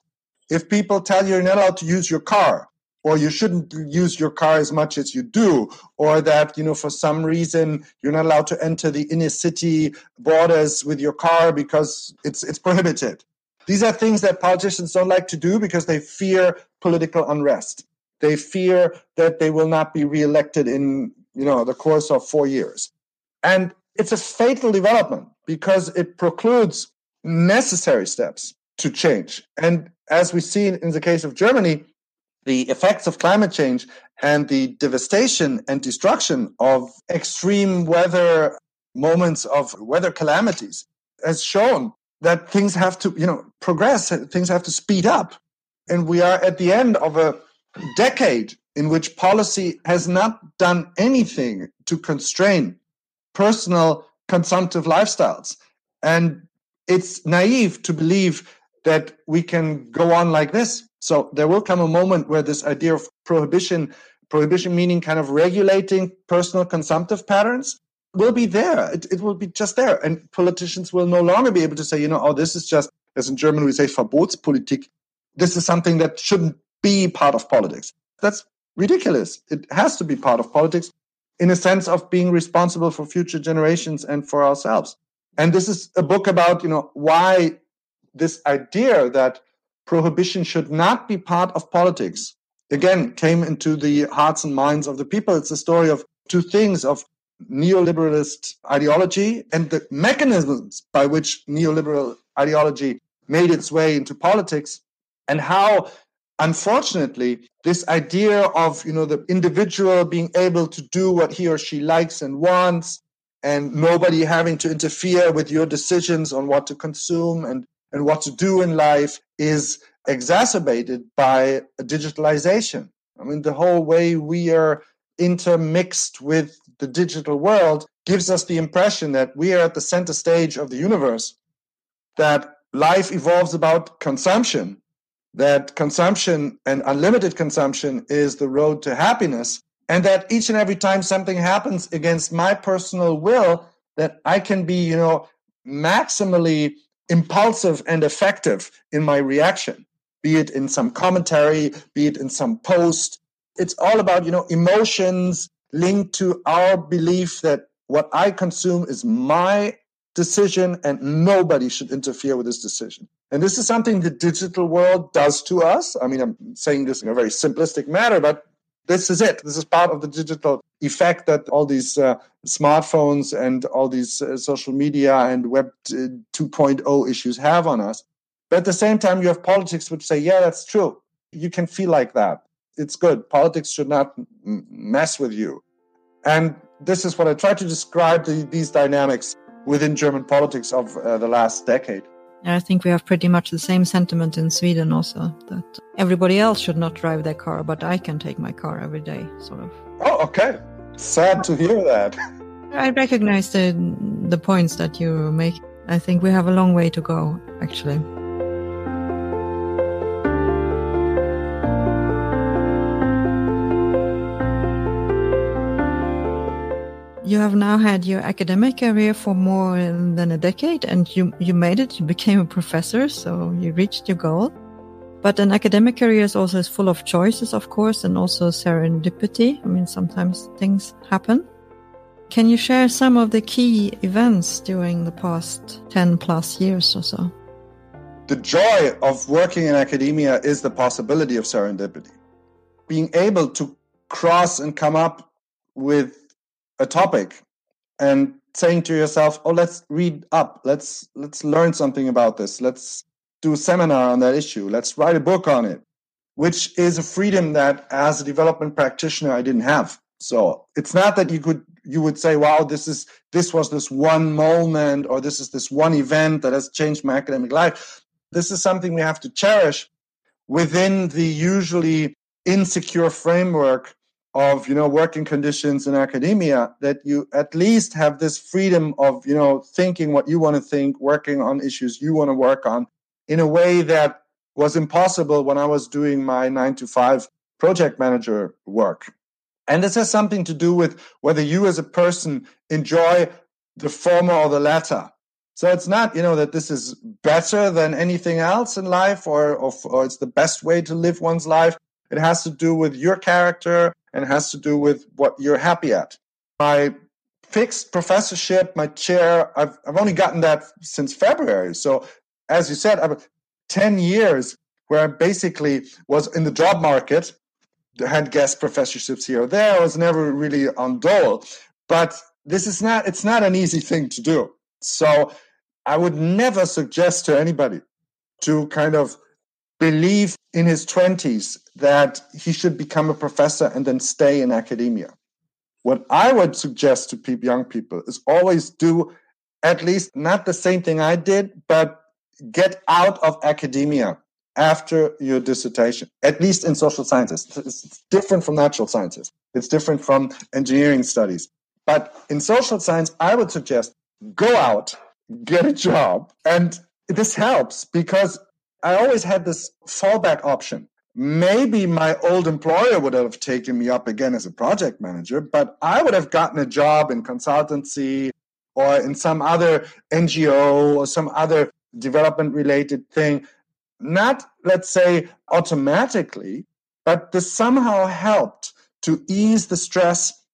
Speaker 1: If people tell you you're not allowed to use your car, or you shouldn't use your car as much as you do, or that, you know, for some reason you're not allowed to enter the inner city borders with your car because it's, it's prohibited. These are things that politicians don't like to do because they fear political unrest. They fear that they will not be reelected in, you know, the course of four years. And it's a fatal development because it precludes necessary steps to change. And as we see in the case of Germany, the effects of climate change and the devastation and destruction of extreme weather moments of weather calamities has shown that things have to, you know, progress, things have to speed up. And we are at the end of a decade in which policy has not done anything to constrain personal consumptive lifestyles. And it's naive to believe that we can go on like this. So there will come a moment where this idea of prohibition, prohibition meaning kind of regulating personal consumptive patterns, will be there. It, it will be just there. And politicians will no longer be able to say, you know, oh, this is just, as in German we say, Verbotspolitik. This is something that shouldn't be part of politics. That's ridiculous. It has to be part of politics in a sense of being responsible for future generations and for ourselves. And this is a book about, you know, why this idea that prohibition should not be part of politics again came into the hearts and minds of the people. It's a story of two things of neoliberalist ideology and the mechanisms by which neoliberal ideology made its way into politics and how unfortunately this idea of you know the individual being able to do what he or she likes and wants and nobody having to interfere with your decisions on what to consume and, and what to do in life is exacerbated by digitalization. I mean, the whole way we are intermixed with the digital world gives us the impression that we are at the center stage of the universe, that life evolves about consumption, that consumption and unlimited consumption is the road to happiness, and that each and every time something happens against my personal will that i can be you know maximally impulsive and effective in my reaction be it in some commentary be it in some post. It's all about you know emotions linked to our belief that what i consume is my decision and nobody should interfere with this decision. And this is something the digital world does to us. I mean i'm saying this in a very simplistic manner but this is it. This is part of the digital effect that all these uh, smartphones and all these uh, social media and Web uh, 2.0 issues have on us. But at the same time, you have politics which say, yeah, that's true. You can feel like that. It's good. Politics should not mess with you. And this is what I try to describe the, these dynamics within German politics of uh, the last decade.
Speaker 2: I think we have pretty much the same sentiment in Sweden also that everybody else should not drive their car, but I can take my car every day, sort of.
Speaker 1: Oh, okay. Sad to hear that.
Speaker 2: I recognize the the points that you make. I think we have a long way to go, actually. You have now had your academic career for more than a decade and you, you made it. You became a professor, so you reached your goal. But an academic career is also full of choices, of course, and also serendipity. I mean, sometimes things happen. Can you share some of the key events during the past 10 plus years or so?
Speaker 1: The joy of working in academia is the possibility of serendipity. Being able to cross and come up with a topic and saying to yourself, "Oh, let's read up. Let's let's learn something about this. Let's do a seminar on that issue. Let's write a book on it." Which is a freedom that, as a development practitioner, I didn't have. So it's not that you could you would say, "Wow, this is this was this one moment, or this is this one event that has changed my academic life." This is something we have to cherish within the usually insecure framework of you know working conditions in academia that you at least have this freedom of you know thinking what you want to think working on issues you want to work on in a way that was impossible when i was doing my 9 to 5 project manager work and this has something to do with whether you as a person enjoy the former or the latter So it's not, you know, that this is better than anything else in life or, or, or it's the best way to live one's life. It has to do with your character and has to do with what you're happy at. My fixed professorship, my chair, I've, I've only gotten that since February. So as you said, I've 10 years where I basically was in the job market, had guest professorships here or there. I was never really on dole. But this is not, it's not an easy thing to do. So I would never suggest to anybody to kind of believe in his 20s that he should become a professor and then stay in academia. What I would suggest to young people is always do at least not the same thing I did, but get out of academia after your dissertation, at least in social sciences. It's different from natural sciences, it's different from engineering studies. But in social science, I would suggest go out, get a job. And this helps because I always had this fallback option. Maybe my old employer would have taken me up again as a project manager, but I would have gotten a job in consultancy or in some other NGO or some other development related thing. Not, let's say, automatically, but this somehow helped to ease the stress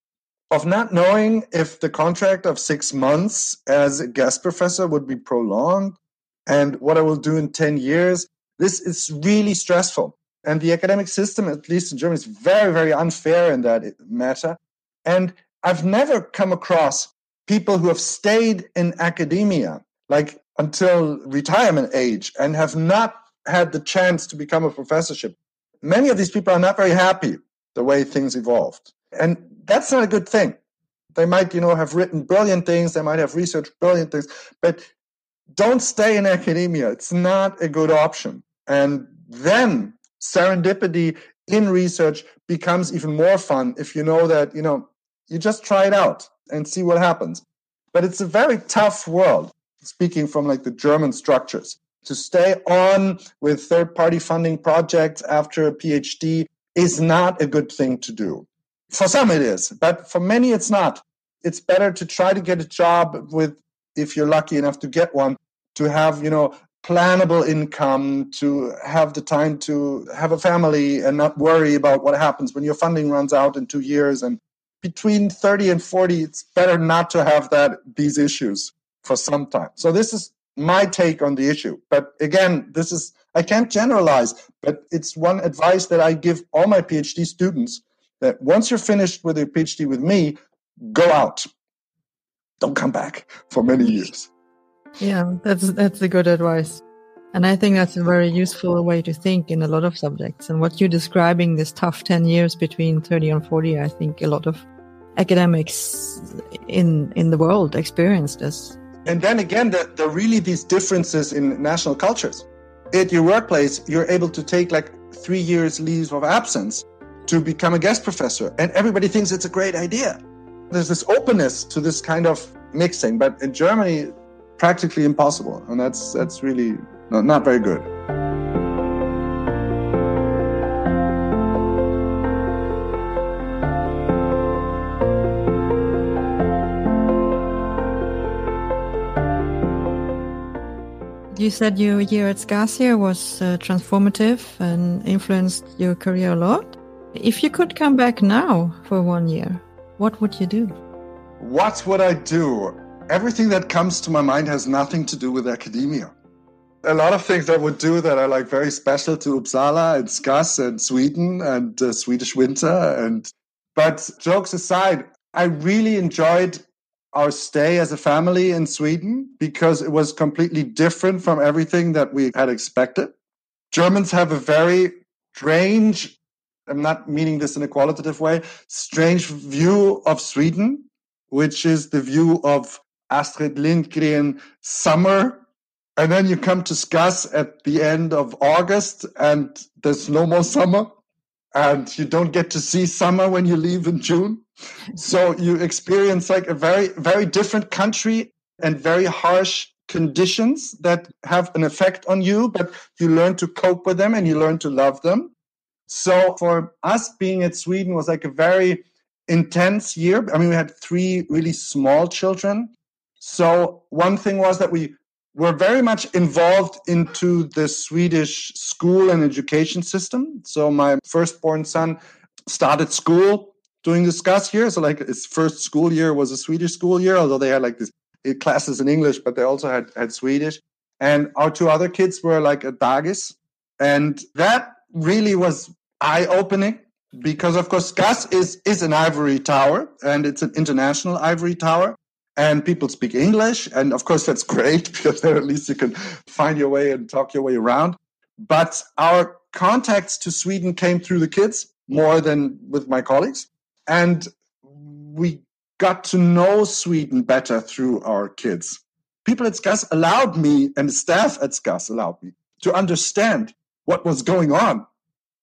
Speaker 1: of not knowing if the contract of six months as a guest professor would be prolonged and what I will do in 10 years. This is really stressful. And the academic system, at least in Germany, is very, very unfair in that matter. And I've never come across people who have stayed in academia, like until retirement age, and have not had the chance to become a professorship. Many of these people are not very happy the way things evolved. And that's not a good thing. They might, you know, have written brilliant things, they might have researched brilliant things, but don't stay in academia. It's not a good option. And then serendipity in research becomes even more fun if you know that, you know, you just try it out and see what happens. But it's a very tough world, speaking from like the German structures. To stay on with third party funding projects after a PhD is not a good thing to do. For some it is, but for many it's not. It's better to try to get a job with, if you're lucky enough to get one, to have, you know, plannable income, to have the time to have a family and not worry about what happens when your funding runs out in two years. And between 30 and 40, it's better not to have that these issues for some time. So this is my take on the issue. But again, this is I can't generalize, but it's one advice that I give all my PhD students that once you're finished with your PhD with me, go out. Don't come back for many years.
Speaker 2: Yeah, that's that's a good advice. And I think that's a very useful way to think in a lot of subjects. And what you're describing, this tough 10 years between 30 and 40, I think a lot of academics in in the world experience this.
Speaker 1: And then again, there, there are really these differences in national cultures. At your workplace, you're able to take like three years leave of absence to become a guest professor. And everybody thinks it's a great idea. There's this openness to this kind of mixing, but in Germany, practically impossible. And that's, that's really not, not very good.
Speaker 2: You said your year at SCAS was uh, transformative and influenced your career a lot. If you could come back now for one year, what would you do?
Speaker 1: What would I do? Everything that comes to my mind has nothing to do with academia. A lot of things I would do that are like very special to Uppsala and SCAS and Sweden and uh, Swedish winter. And but jokes aside, I really enjoyed our stay as a family in Sweden because it was completely different from everything that we had expected. Germans have a very strange I'm not meaning this in a qualitative way, strange view of Sweden, which is the view of Astrid Lindgren summer. And then you come to SCAS at the end of August and there's no more summer. And you don't get to see summer when you leave in June. So you experience like a very, very different country and very harsh conditions that have an effect on you, but you learn to cope with them and you learn to love them. So for us being at Sweden was like a very intense year. I mean, we had three really small children. So one thing was that we were very much involved into the Swedish school and education system. So my firstborn son started school during the SCAS year. So like his first school year was a Swedish school year, although they had like this classes in English, but they also had, had Swedish. And our two other kids were like at Dagis. And that really was eye opening because of course SCAS is, is an ivory tower and it's an international ivory tower and people speak English. And of course, that's great because there at least you can find your way and talk your way around. But our contacts to Sweden came through the kids more than with my colleagues. And we got to know Sweden better through our kids. People at SCAS allowed me, and staff at SCAS allowed me to understand what was going on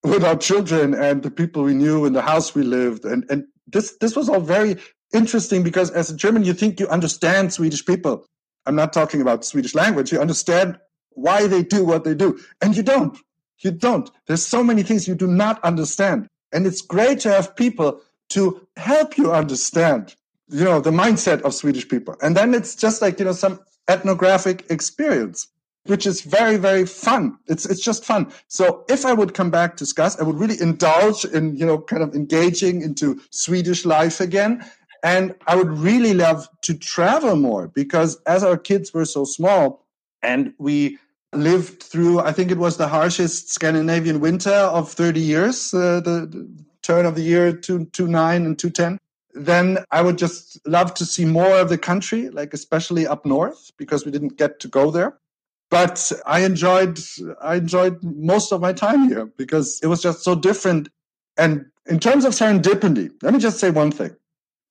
Speaker 1: with our children and the people we knew in the house we lived. And, and this, this was all very interesting because as a German, you think you understand Swedish people. I'm not talking about Swedish language. You understand why they do what they do. And you don't. You don't. There's so many things you do not understand. And it's great to have people to help you understand, you know, the mindset of Swedish people. And then it's just like, you know, some ethnographic experience, which is very, very fun. It's, it's just fun. So if I would come back to SCAS, I would really indulge in, you know, kind of engaging into Swedish life again and I would really love to travel more because as our kids were so small and we lived through, I think it was the harshest Scandinavian winter of 30 years, uh, the, the, turn of the year 229 and 210 then I would just love to see more of the country, like especially up north, because we didn't get to go there. But I enjoyed I enjoyed most of my time here because it was just so different. And in terms of serendipity, let me just say one thing.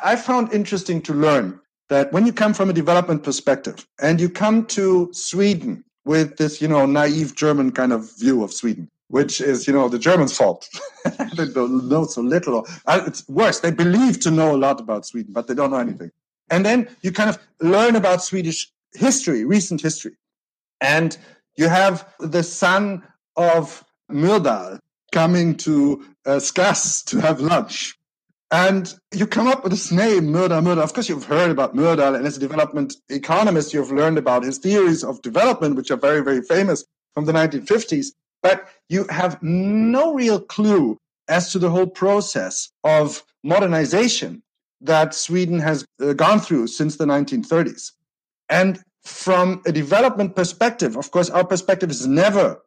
Speaker 1: I found interesting to learn that when you come from a development perspective and you come to Sweden with this, you know, naive German kind of view of Sweden, which is, you know, the Germans' fault. they don't know so little. It's worse. They believe to know a lot about Sweden, but they don't know anything. And then you kind of learn about Swedish history, recent history. And you have the son of Myrdal coming to uh, SCAS to have lunch. And you come up with this name, Myrdal, Myrdal. Of course, you've heard about Myrdal, and as a development economist, you've learned about his theories of development, which are very, very famous from the 1950s. But you have no real clue as to the whole process of modernization that Sweden has uh, gone through since the 1930s. And from a development perspective, of course, our perspective is never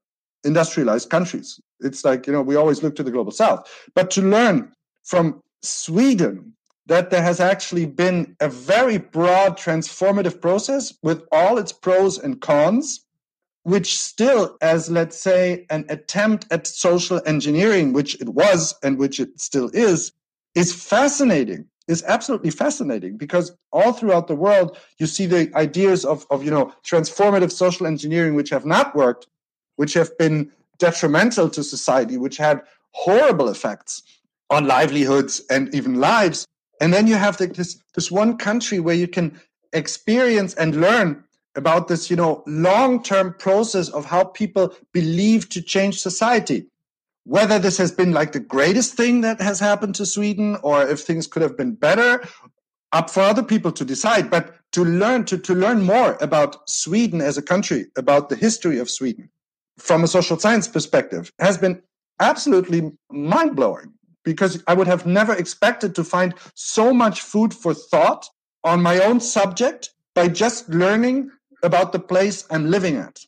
Speaker 1: industrialized countries. It's like, you know, we always look to the global south. But to learn from Sweden that there has actually been a very broad transformative process with all its pros and cons, which still, as let's say, an attempt at social engineering, which it was and which it still is, is fascinating is absolutely fascinating because all throughout the world you see the ideas of, of you know transformative social engineering which have not worked which have been detrimental to society which had horrible effects on livelihoods and even lives. And then you have the, this this one country where you can experience and learn about this, you know, long-term process of how people believe to change society. Whether this has been like the greatest thing that has happened to Sweden or if things could have been better, up for other people to decide. But to learn to, to learn more about Sweden as a country, about the history of Sweden from a social science perspective has been absolutely mind-blowing because I would have never expected to find so much food for thought on my own subject by just learning about the place I'm living at.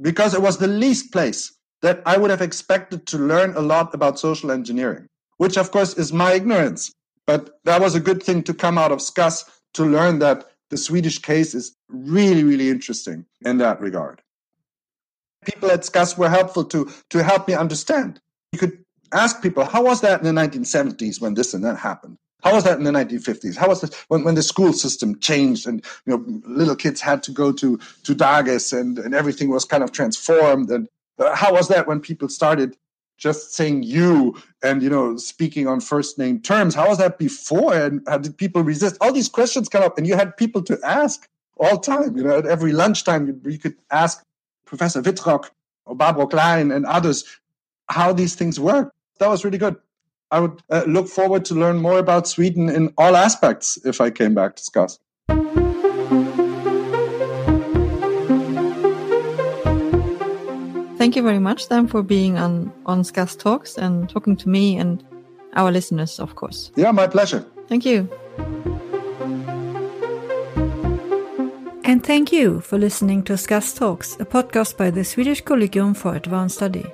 Speaker 1: Because it was the least place that I would have expected to learn a lot about social engineering, which of course is my ignorance. But that was a good thing to come out of SCAS to learn that the Swedish case is really, really interesting in that regard. People at SCAS were helpful to, to help me understand. You could ask people, how was that in the 1970s when this and that happened? How was that in the 1950s? How was it when, when the school system changed and you know little kids had to go to to Dagis and, and everything was kind of transformed? And uh, how was that when people started just saying you and you know speaking on first name terms? How was that before? And how did people resist? All these questions come up, and you had people to ask all time. You know, at every lunchtime you, you could ask Professor Wittrock or barbara Klein and others how these things work that was really good. I would uh, look forward to learn more about Sweden in all aspects if I came back to SCAS.
Speaker 2: Thank you very much then for being on on SCAS Talks and talking to me and our listeners, of course.
Speaker 1: Yeah, my pleasure.
Speaker 2: Thank you. And thank you for listening to SCAS Talks, a podcast by the Swedish Collegium for Advanced Study.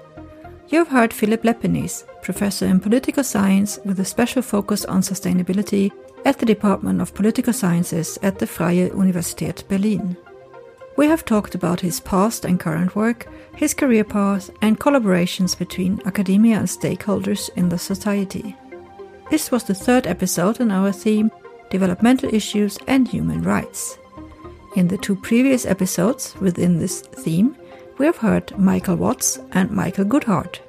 Speaker 2: You've heard Philipp Lepenies, professor in political science with a special focus on sustainability at the Department of Political Sciences at the Freie Universität Berlin. We have talked about his past and current work, his career path, and collaborations between academia and stakeholders in the society. This was the third episode on our theme Developmental Issues and Human Rights. In the two previous episodes within this theme, we have heard Michael Watts and Michael Goodhart.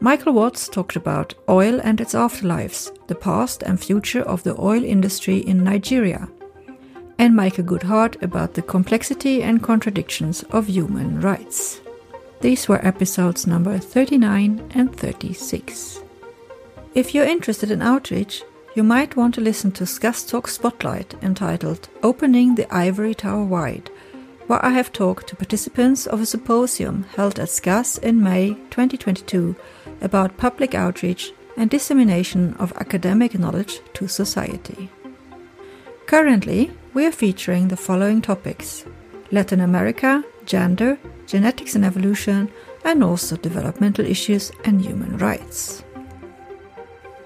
Speaker 2: Michael Watts talked about oil and its afterlives, the past and future of the oil industry in Nigeria and Michael Goodhart about the complexity and contradictions of human rights. These were episodes number 39 and 36. If you're interested in outreach, you might want to listen to SCAS Talk Spotlight entitled Opening the Ivory Tower Wide, where I have talked to participants of a symposium held at SCAS in May 2022 about public outreach and dissemination of academic knowledge to society. Currently, we are featuring the following topics Latin America, gender, genetics and evolution, and also developmental issues and human rights.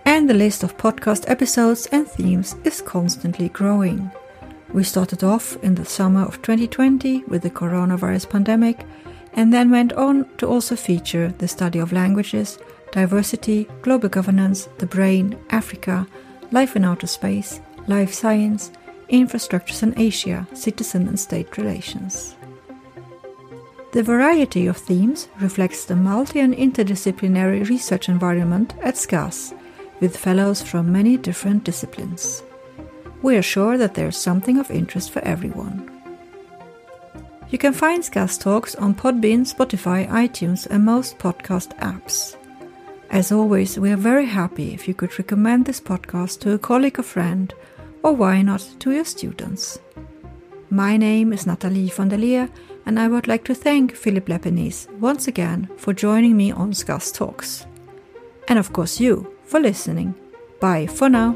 Speaker 2: And the list of podcast episodes and themes is constantly growing. We started off in the summer of 2020 with the coronavirus pandemic and then went on to also feature the study of languages, diversity, global governance, the brain, Africa, life in outer space, life science, infrastructures in Asia, citizen and state relations. The variety of themes reflects the multi and interdisciplinary research environment at SCAS, with fellows from many different disciplines. We are sure that there is something of interest for everyone. You can find SCAS Talks on Podbean, Spotify, iTunes, and most podcast apps. As always, we are very happy if you could recommend this podcast to a colleague or friend or why not to your students. My name is Natalie von der Lehr, and I would like to thank Philipp Lepenies once again for joining me on SCAS Talks. And of course, you for listening. Bye for now.